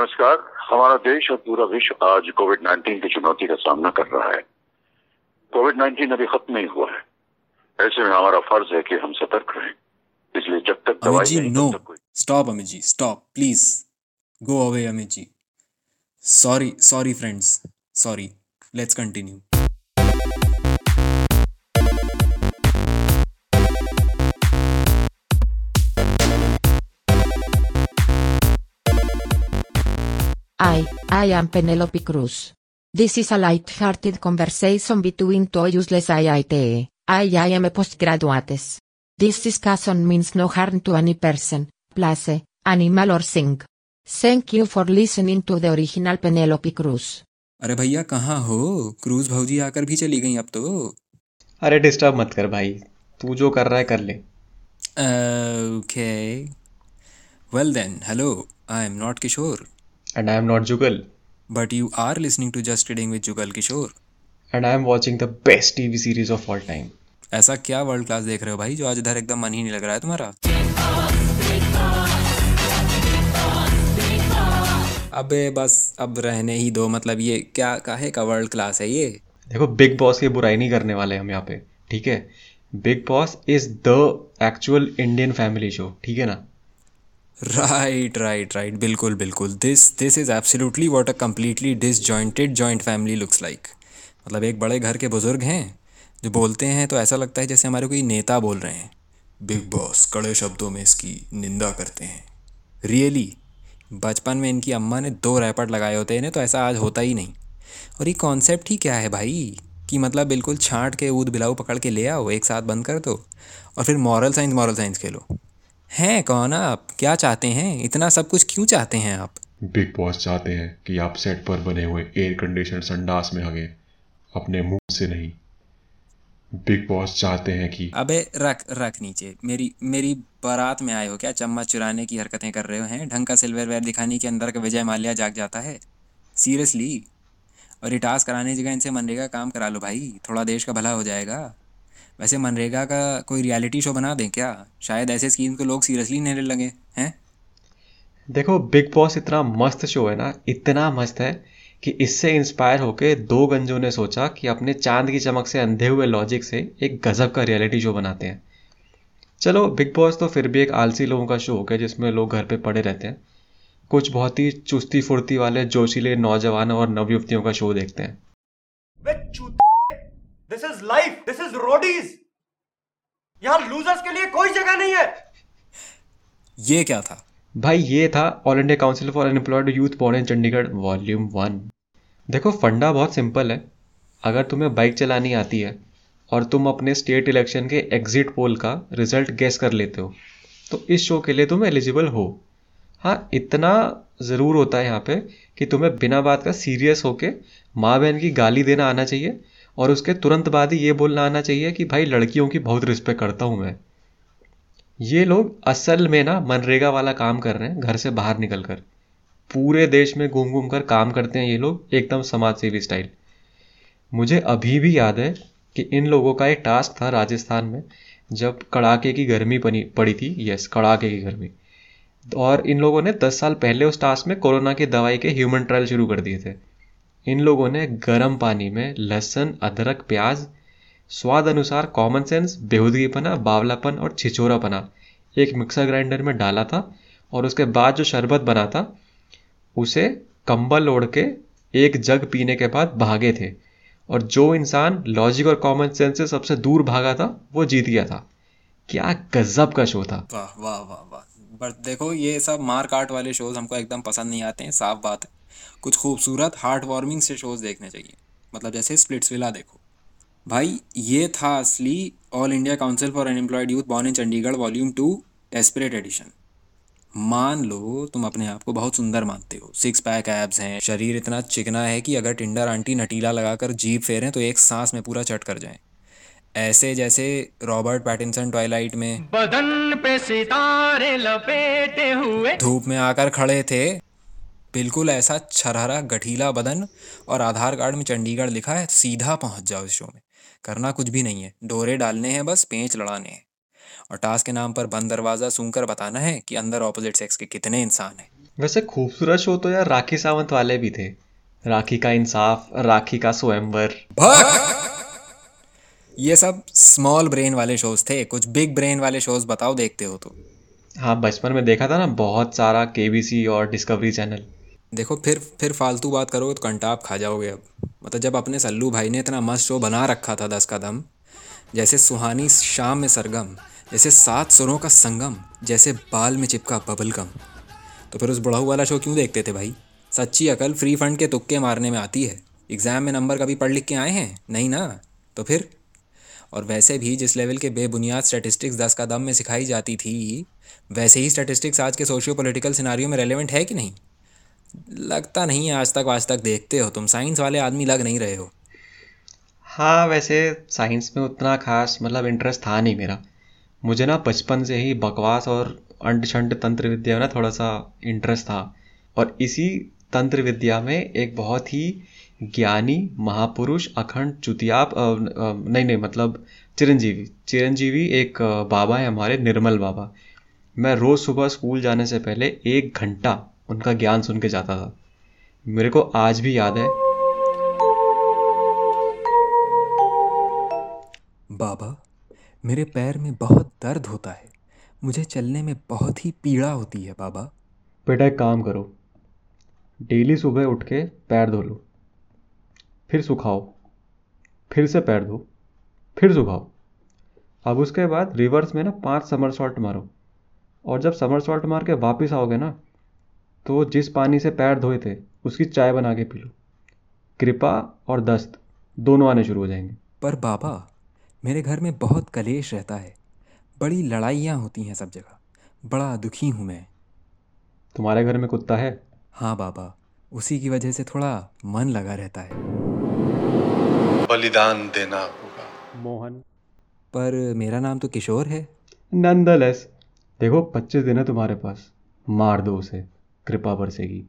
नमस्कार। हमारा देश और पूरा विश्व आज कोविड 19 की चुनौती का सामना कर रहा है। कोविड 19 अभी खत्म नहीं हुआ है। ऐसे में हमारा फ़र्ज़ है कि हम सतर्क रहें। इसलिए जब तक दवाई जी नहीं no stop Amit ji stop please go away Amit ji sorry sorry friends sorry let's continue I, am Penelope Cruz. This is a light-hearted conversation between two useless IIT. I, I am a postgraduates. This discussion means no harm to any person, place, animal or thing. Thank you for listening to the original Penelope Cruz. अरे भैया कहाँ हो cruise भौजी आकर भी चली गई अब तो अरे डिस्टर्ब मत कर भाई तू जो कर रहा है कर ले okay well then hello I am not Kishore and I am not Jugal but you are listening to just reading with Jugal Kishore and I am watching the best TV series of all time ऐसा क्या world class देख रहे हो भाई जो आज इधर एकदम मन ही नहीं लग रहा है तुम्हारा? अबे बस अब रहने ही दो मतलब ये क्या काहे का वर्ल्ड क्लास है ये? देखो बिग बॉस की बुराई नहीं करने वाले हम यहाँ पे ठीक है? Bigg Boss is the actual Indian family show ठीक है ना? राइट राइट राइट बिल्कुल बिल्कुल। This this is absolutely what a completely disjointed joint family looks like मतलब एक बड़े घर के बुज़ुर्ग हैं, जो बोलते हैं तो ऐसा लगता है जैसे हमारे कोई नेता बोल रहे हैं। बिग बॉस कड़े शब्दों में इसकी निंदा करते हैं। रियली बचपन में इनकी अम्मा ने दो रैपट लगाए होते इन्हें तो ऐसा आज होता ही नहीं। और ये कॉन्सेप्ट ही क्या है भाई? कि मतलब बिल्कुल छांट के, ऊद बिलाऊ पकड़ के ले आओ, एक साथ बंद कर दो, और फिर मॉरल साइंस मॉरल साइंस खेलो। हैं कौन आप? क्या चाहते हैं? इतना सब कुछ क्यों चाहते हैं आप? बिग बॉस चाहते हैं कि आप सेट पर बने हुए एयर कंडीशनर संडास में हगे। अपने मुँह से नहीं। बिग बॉस चाहते हैं कि अबे रख रख नीचे। मेरी मेरी बारात में आए हो क्या? चम्मच चुराने की हरकतें कर रहे हो हैं? ढंग का सिल्वर वेयर दिखाने के अंदर का विजय माल्या जाग जाता है। सीरियसली और ये टास्क कराने जगह इनसे मनरेगा काम करा लो भाई। थोड़ा देश का भला हो जाएगा। वैसे मनरेगा का कोई रियलिटी शो बना दें क्या? शायद ऐसे स्कीम को लोग सीरियसली लेने लगे हैं? देखो बिग बॉस इतना मस्त शो है ना इतना मस्त है कि इससे इंस्पायर होके दो गंजों ने सोचा कि अपने चाँद की चमक से अंधे हुए लॉजिक से एक गजब का रियलिटी शो बनाते हैं। चलो बिग बॉस तो फिर भी एक आलसी लोगों का शो हो गया जिसमें लोग घर पे पड़े रहते हैं। कुछ बहुत ही चुस्ती फुर्ती वाले जोशीले नौजवान और नवयुवतियों का शो देखते हैं। This is life this is Roadies यहाँ लूजर्स के लिए कोई जगह नहीं है। ये क्या था? भाई ये था all India council for unemployed youth board in Chandigarh volume one देखो फंडा बहुत सिंपल है। अगर तुम्हें बाइक चलानी आती है और तुम अपने स्टेट इलेक्शन के एग्जिट पोल का रिज़ल्ट गेस कर लेते हो तो इस शो के लिए तुम एलिजिबल हो। हाँ इतना ज़रूर होता है यहाँ पे कि तुम्हें बिना बात का सीरियस होके माँ बहन की गाली देना आना चाहिए। और उसके तुरंत बाद ही ये बोलना आना चाहिए कि भाई, लड़कियों की बहुत रिस्पेक्ट करता हूँ मैं। ये लोग असल में ना मनरेगा वाला काम कर रहे हैं, घर से बाहर निकल कर पूरे देश में घूम घूम कर काम करते हैं ये लोग, एकदम समाज सेवी स्टाइल मुझे अभी भी याद है कि इन लोगों का एक टास्क था राजस्थान में, जब कड़ाके की गर्मी पनी, पड़ी थी। यस कड़ाके की गर्मी। और इन लोगों ने 10 साल पहले उस टास्क में कोरोना की दवाई के ह्यूमन ट्रायल शुरू कर दिए थे। इन लोगों ने गर्म पानी में लहसुन, अदरक, प्याज, स्वाद अनुसार कॉमन सेंस बेहूदगीपना, बावलापन और छिछोरापना एक मिक्सर ग्राइंडर में डाला था और उसके बाद जो शरबत बना था, उसे कंबल ओढ़ के एक जग पीने के बाद भागे थे और जो इंसान लॉजिक और कॉमन सेंस से सबसे दूर भागा था, वो जीत गया था। क्या गजब का शो था। वाह वाह वाह वाह। बट देखो, ये सब मार काट वाले शोज़ हमको एकदम पसंद नहीं आते हैं, साफ़ बात है। कुछ खूबसूरत हार्ट वार्मिंग से शोज़ देखने चाहिए। मतलब जैसे स्प्लिट्स विला देखो। भाई ये था असली all India council for unemployed youth born in Chandigarh volume two desperate edition मान लो तुम अपने आप को बहुत सुंदर मानते हो। सिक्स पैक एब्स हैं शरीर इतना चिकना है कि अगर टिंडर आंटी नटीला लगाकर जीप फेरें तो एक सांस में पूरा चट कर जाए। ऐसे जैसे रॉबर्ट पैटिनसन ट्वाइलाइट में बदन पे सितारे लपेटे हुए। धूप में आकर खड़े थे बिल्कुल ऐसा छरहरा गठीला बदन और आधार कार्ड में चंडीगढ़ लिखा है सीधा पहुँच जाओ इस शो में। करना कुछ भी नहीं है डोरे डालने हैं बस पेंच लड़ाने हैं। और टास्क के नाम पर बंद दरवाज़ा सूंघकर बताना है कि अंदर ऑपोजिट सेक्स के कितने इंसान हैं। वैसे खूबसूरत शो तो यार राखी सावंत वाले भी थे। राखी का इंसाफ राखी का स्वयंवर। ये सब स्मॉल ब्रेन वाले शोज़ थे कुछ बिग ब्रेन वाले शोज़ बताओ देखते हो तो। हाँ बचपन में देखा था ना बहुत सारा केबीसी और डिस्कवरी चैनल देखो, फिर फिर फालतू बात करोगे तो कंटाप खा जाओगे अब। मतलब जब अपने सल्लू भाई ने इतना मस्त शो बना रखा था दस कदम, जैसे सुहानी शाम में सरगम, जैसे सात सुरों का संगम, जैसे बाल में चिपका बबल गम तो फिर उस बुढ़ाऊ वाला शो क्यों देखते थे भाई? सच्ची अकल फ्री फंड के तुक्के मारने में आती है। एग्ज़ाम में नंबर कभी पढ़ लिख के आए हैं? नहीं ना? तो फिर? और वैसे भी जिस लेवल के बेबुनियाद स्टैटिस्टिक्स दस का दम में सिखाई जाती थी, वैसे ही स्टैटिस्टिक्स आज के सोशियो पॉलिटिकल सिनारियों में रेलेवेंट है कि नहीं? लगता नहीं है, आज तक आज तक देखते हो तुम। साइंस वाले आदमी लग नहीं रहे हो। हाँ वैसे साइंस में उतना खास मतलब इंटरेस्ट था नहीं मेरा। मुझे ना बचपन से ही बकवास और अंड छंड तंत्र विद्या में ना थोड़ा सा इंटरेस्ट था। और इसी तंत्र विद्या में एक बहुत ही ज्ञानी, महापुरुष, अखंड, चुतियाप नहीं नहीं मतलब चिरंजीवी। चिरंजीवी एक बाबा है हमारे, निर्मल बाबा। मैं रोज़ सुबह स्कूल जाने से पहले एक घंटा उनका ज्ञान सुन के जाता था। मेरे को आज भी याद है। बाबा मेरे पैर में बहुत दर्द होता है। मुझे चलने में बहुत ही पीड़ा होती है बाबा। बेटा एक काम करो। डेली सुबह उठ के पैर धो लो। फिर सुखाओ। फिर से पैर धो। फिर सुखाओ। अब उसके बाद रिवर्स में ना पाँच समर सॉल्ट मारो। और जब समर सॉल्ट मार के वापस आओगे ना तो जिस पानी से पैर धोए थे उसकी चाय बना के पी लो। कृपा और दस्त दोनों आने शुरू हो जाएँगे। पर बाबा मेरे घर में बहुत कलेश रहता है। बड़ी लड़ाइयाँ होती हैं सब जगह। बड़ा दुखी हूँ मैं। तुम्हारे घर में कुत्ता है? हाँ बाबा उसी की वजह से थोड़ा मन लगा रहता है। बलिदान देना होगा। मोहन। पर मेरा नाम तो किशोर है। नंदलेस। देखो पच्चीस दिन है तुम्हारे पास। मार दो उसे। कृपा बरसेगी।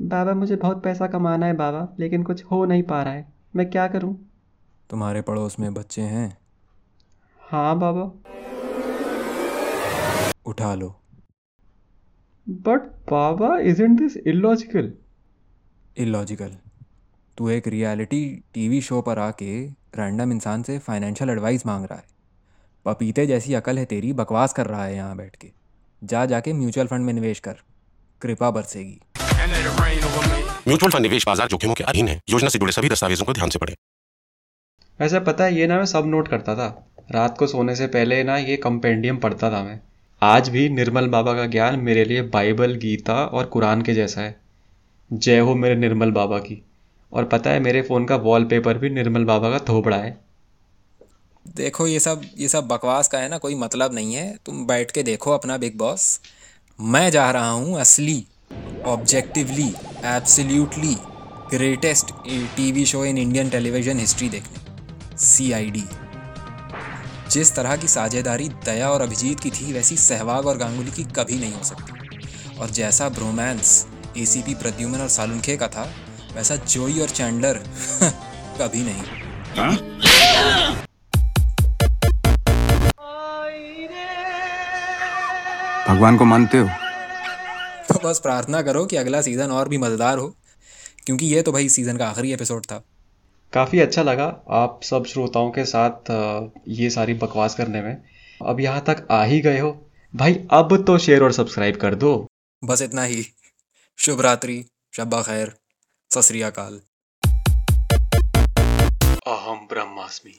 बाबा मुझे बहुत पैसा कमाना है बाबा लेकिन कुछ हो नहीं पा रहा है। मैं क्या करूँ? तुम्हारे पड़ोस में बच्चे हैं? हाँ बाबा। उठा लो। बट बाबा इजंट दिस इलॉजिकल इलॉजिकल तू एक रियलिटी टीवी शो पर आके रैंडम इंसान से फाइनेंशियल एडवाइस मांग रहा है। पपीते जैसी अकल है तेरी बकवास कर रहा है यहाँ बैठ के। जा जाके म्यूचुअल फंड में निवेश कर कृपा बरसेगी। म्यूचुअल फंड निवेश बाज़ार जोखिमों के अधीन है। योजना से जुड़े सभी दस्तावेजों को ध्यान से पढ़ें। वैसे पता है ये ना मैं सब नोट करता था। रात को सोने से पहले ना ये कंपेंडियम पढ़ता था मैं। आज भी निर्मल बाबा का ज्ञान मेरे लिए बाइबल गीता और कुरान के जैसा है। जय हो मेरे निर्मल बाबा की। और पता है मेरे फ़ोन का वॉलपेपर भी निर्मल बाबा का थोपड़ा है। देखो, ये सब ये सब बकवास का है ना, कोई मतलब नहीं है। तुम बैठ के देखो अपना बिग बॉस। मैं जा रहा हूँ असली objectively absolutely greatest TV show in Indian television history देखने। सीआईडी जिस तरह की साझेदारी दया और अभिजीत की थी, वैसी सहवाग और गांगुली की कभी नहीं हो सकती। और जैसा ब्रोमांस एसीपी प्रद्युमन और सालुंखे का था वैसा जोई और चैंडलर कभी नहीं। भगवान को मानते हो? तो बस प्रार्थना करो कि अगला सीज़न और भी मज़ेदार हो क्योंकि ये तो भाई सीज़न का आखिरी एपिसोड था। काफ़ी अच्छा लगा आप सब श्रोताओं के साथ ये सारी बकवास करने में। अब यहाँ तक आ ही गए हो। भाई अब तो शेयर और सब्सक्राइब कर दो। बस इतना ही। शुभ रात्रि शब्बा खैर। ਸਤਿ ਸ੍ਰੀ ਅਕਾਲ ਅਹੰ ਬ੍ਰਹਮਾਸਮੀ